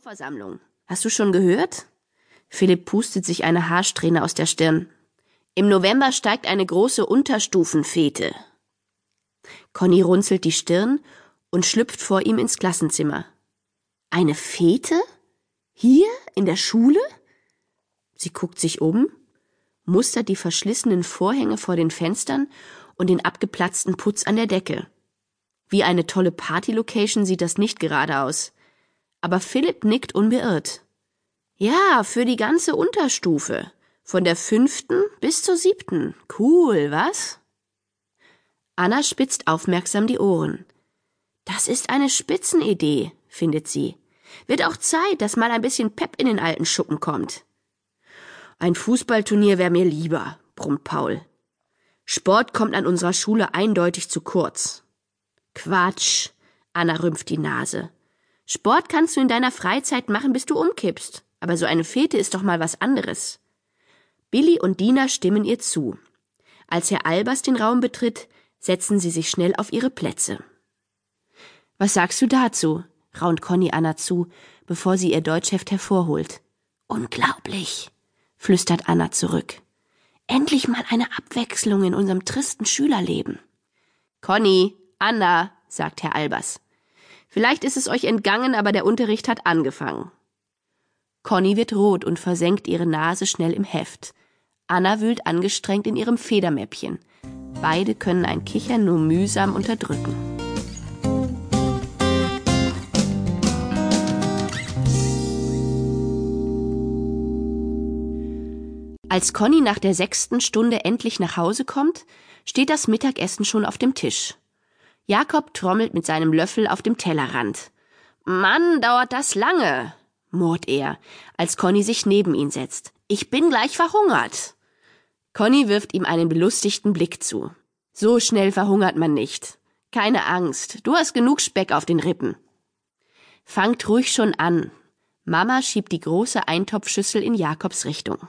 Hausfrauversammlung. Hast du schon gehört? Philipp pustet sich eine Haarsträhne aus der Stirn. Im November steigt eine große Unterstufenfete. Conny runzelt die Stirn und schlüpft vor ihm ins Klassenzimmer. Eine Fete? Hier? In der Schule? Sie guckt sich um, mustert die verschlissenen Vorhänge vor den Fenstern und den abgeplatzten Putz an der Decke. Wie eine tolle Partylocation sieht das nicht gerade aus. Aber Philipp nickt unbeirrt. Ja, für die ganze Unterstufe. Von der fünften bis zur siebten. Cool, was? Anna spitzt aufmerksam die Ohren. Das ist eine Spitzenidee, findet sie. Wird auch Zeit, dass mal ein bisschen Pep in den alten Schuppen kommt. Ein Fußballturnier wäre mir lieber, brummt Paul. Sport kommt an unserer Schule eindeutig zu kurz. Quatsch, Anna rümpft die Nase. Sport kannst du in deiner Freizeit machen, bis du umkippst. Aber so eine Fete ist doch mal was anderes. Billy und Dina stimmen ihr zu. Als Herr Albers den Raum betritt, setzen sie sich schnell auf ihre Plätze. Was sagst du dazu? raunt Conny Anna zu, bevor sie ihr Deutschheft hervorholt. Unglaublich, flüstert Anna zurück. Endlich mal eine Abwechslung in unserem tristen Schülerleben. Conny, Anna, sagt Herr Albers. Vielleicht ist es euch entgangen, aber der Unterricht hat angefangen. Conny wird rot und versenkt ihre Nase schnell im Heft. Anna wühlt angestrengt in ihrem Federmäppchen. Beide können ein Kichern nur mühsam unterdrücken. Als Conny nach der sechsten Stunde endlich nach Hause kommt, steht das Mittagessen schon auf dem Tisch. Jakob trommelt mit seinem Löffel auf dem Tellerrand. Mann, dauert das lange, murrt er, als Conny sich neben ihn setzt. Ich bin gleich verhungert. Conny wirft ihm einen belustigten Blick zu. So schnell verhungert man nicht. Keine Angst, du hast genug Speck auf den Rippen. Fangt ruhig schon an. Mama schiebt die große Eintopfschüssel in Jakobs Richtung.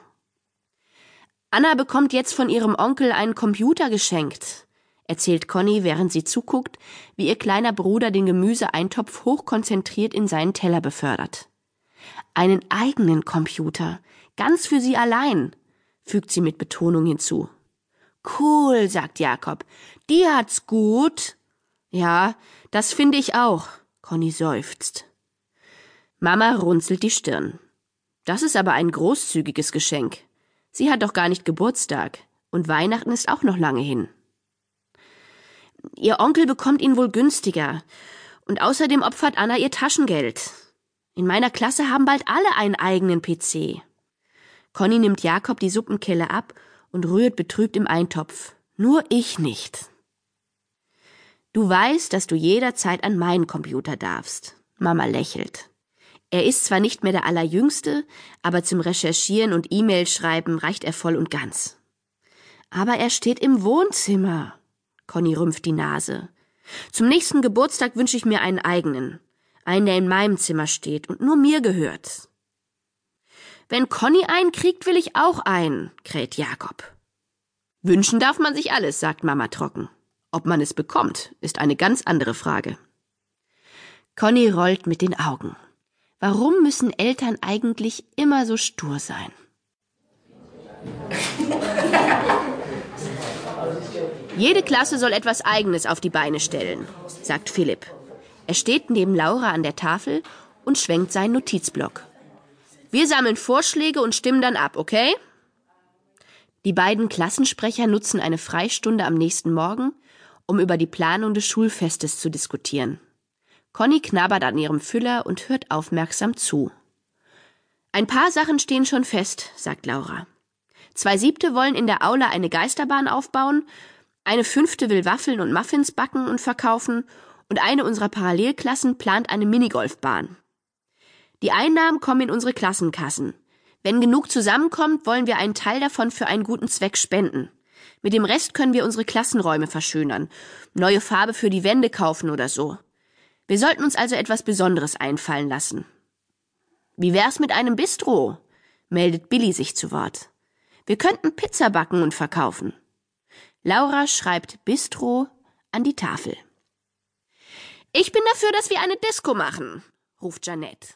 Anna bekommt jetzt von ihrem Onkel einen Computer geschenkt, erzählt Conny, während sie zuguckt, wie ihr kleiner Bruder den Gemüseeintopf hochkonzentriert in seinen Teller befördert. Einen eigenen Computer, ganz für sie allein, fügt sie mit Betonung hinzu. Cool, sagt Jakob. Die hat's gut. Ja, das finde ich auch, Conny seufzt. Mama runzelt die Stirn. Das ist aber ein großzügiges Geschenk. Sie hat doch gar nicht Geburtstag. Und Weihnachten ist auch noch lange hin. Ihr Onkel bekommt ihn wohl günstiger. Und außerdem opfert Anna ihr Taschengeld. In meiner Klasse haben bald alle einen eigenen PC. Conny nimmt Jakob die Suppenkelle ab und rührt betrübt im Eintopf. Nur ich nicht. Du weißt, dass du jederzeit an meinen Computer darfst. Mama lächelt. Er ist zwar nicht mehr der Allerjüngste, aber zum Recherchieren und E-Mail schreiben reicht er voll und ganz. Aber er steht im Wohnzimmer. Conny rümpft die Nase. Zum nächsten Geburtstag wünsche ich mir einen eigenen. Einen, der in meinem Zimmer steht und nur mir gehört. Wenn Conny einen kriegt, will ich auch einen, kräht Jakob. Wünschen darf man sich alles, sagt Mama trocken. Ob man es bekommt, ist eine ganz andere Frage. Conny rollt mit den Augen. Warum müssen Eltern eigentlich immer so stur sein? Jede Klasse soll etwas Eigenes auf die Beine stellen, sagt Philipp. Er steht neben Laura an der Tafel und schwenkt seinen Notizblock. Wir sammeln Vorschläge und stimmen dann ab, okay? Die beiden Klassensprecher nutzen eine Freistunde am nächsten Morgen, um über die Planung des Schulfestes zu diskutieren. Conny knabbert an ihrem Füller und hört aufmerksam zu. Ein paar Sachen stehen schon fest, sagt Laura. Zwei Siebte wollen in der Aula eine Geisterbahn aufbauen, eine Fünfte will Waffeln und Muffins backen und verkaufen und eine unserer Parallelklassen plant eine Minigolfbahn. Die Einnahmen kommen in unsere Klassenkassen. Wenn genug zusammenkommt, wollen wir einen Teil davon für einen guten Zweck spenden. Mit dem Rest können wir unsere Klassenräume verschönern, neue Farbe für die Wände kaufen oder so. Wir sollten uns also etwas Besonderes einfallen lassen. Wie wär's mit einem Bistro? meldet Billy sich zu Wort. Wir könnten Pizza backen und verkaufen. Laura schreibt Bistro an die Tafel. Ich bin dafür, dass wir eine Disco machen, ruft Janette.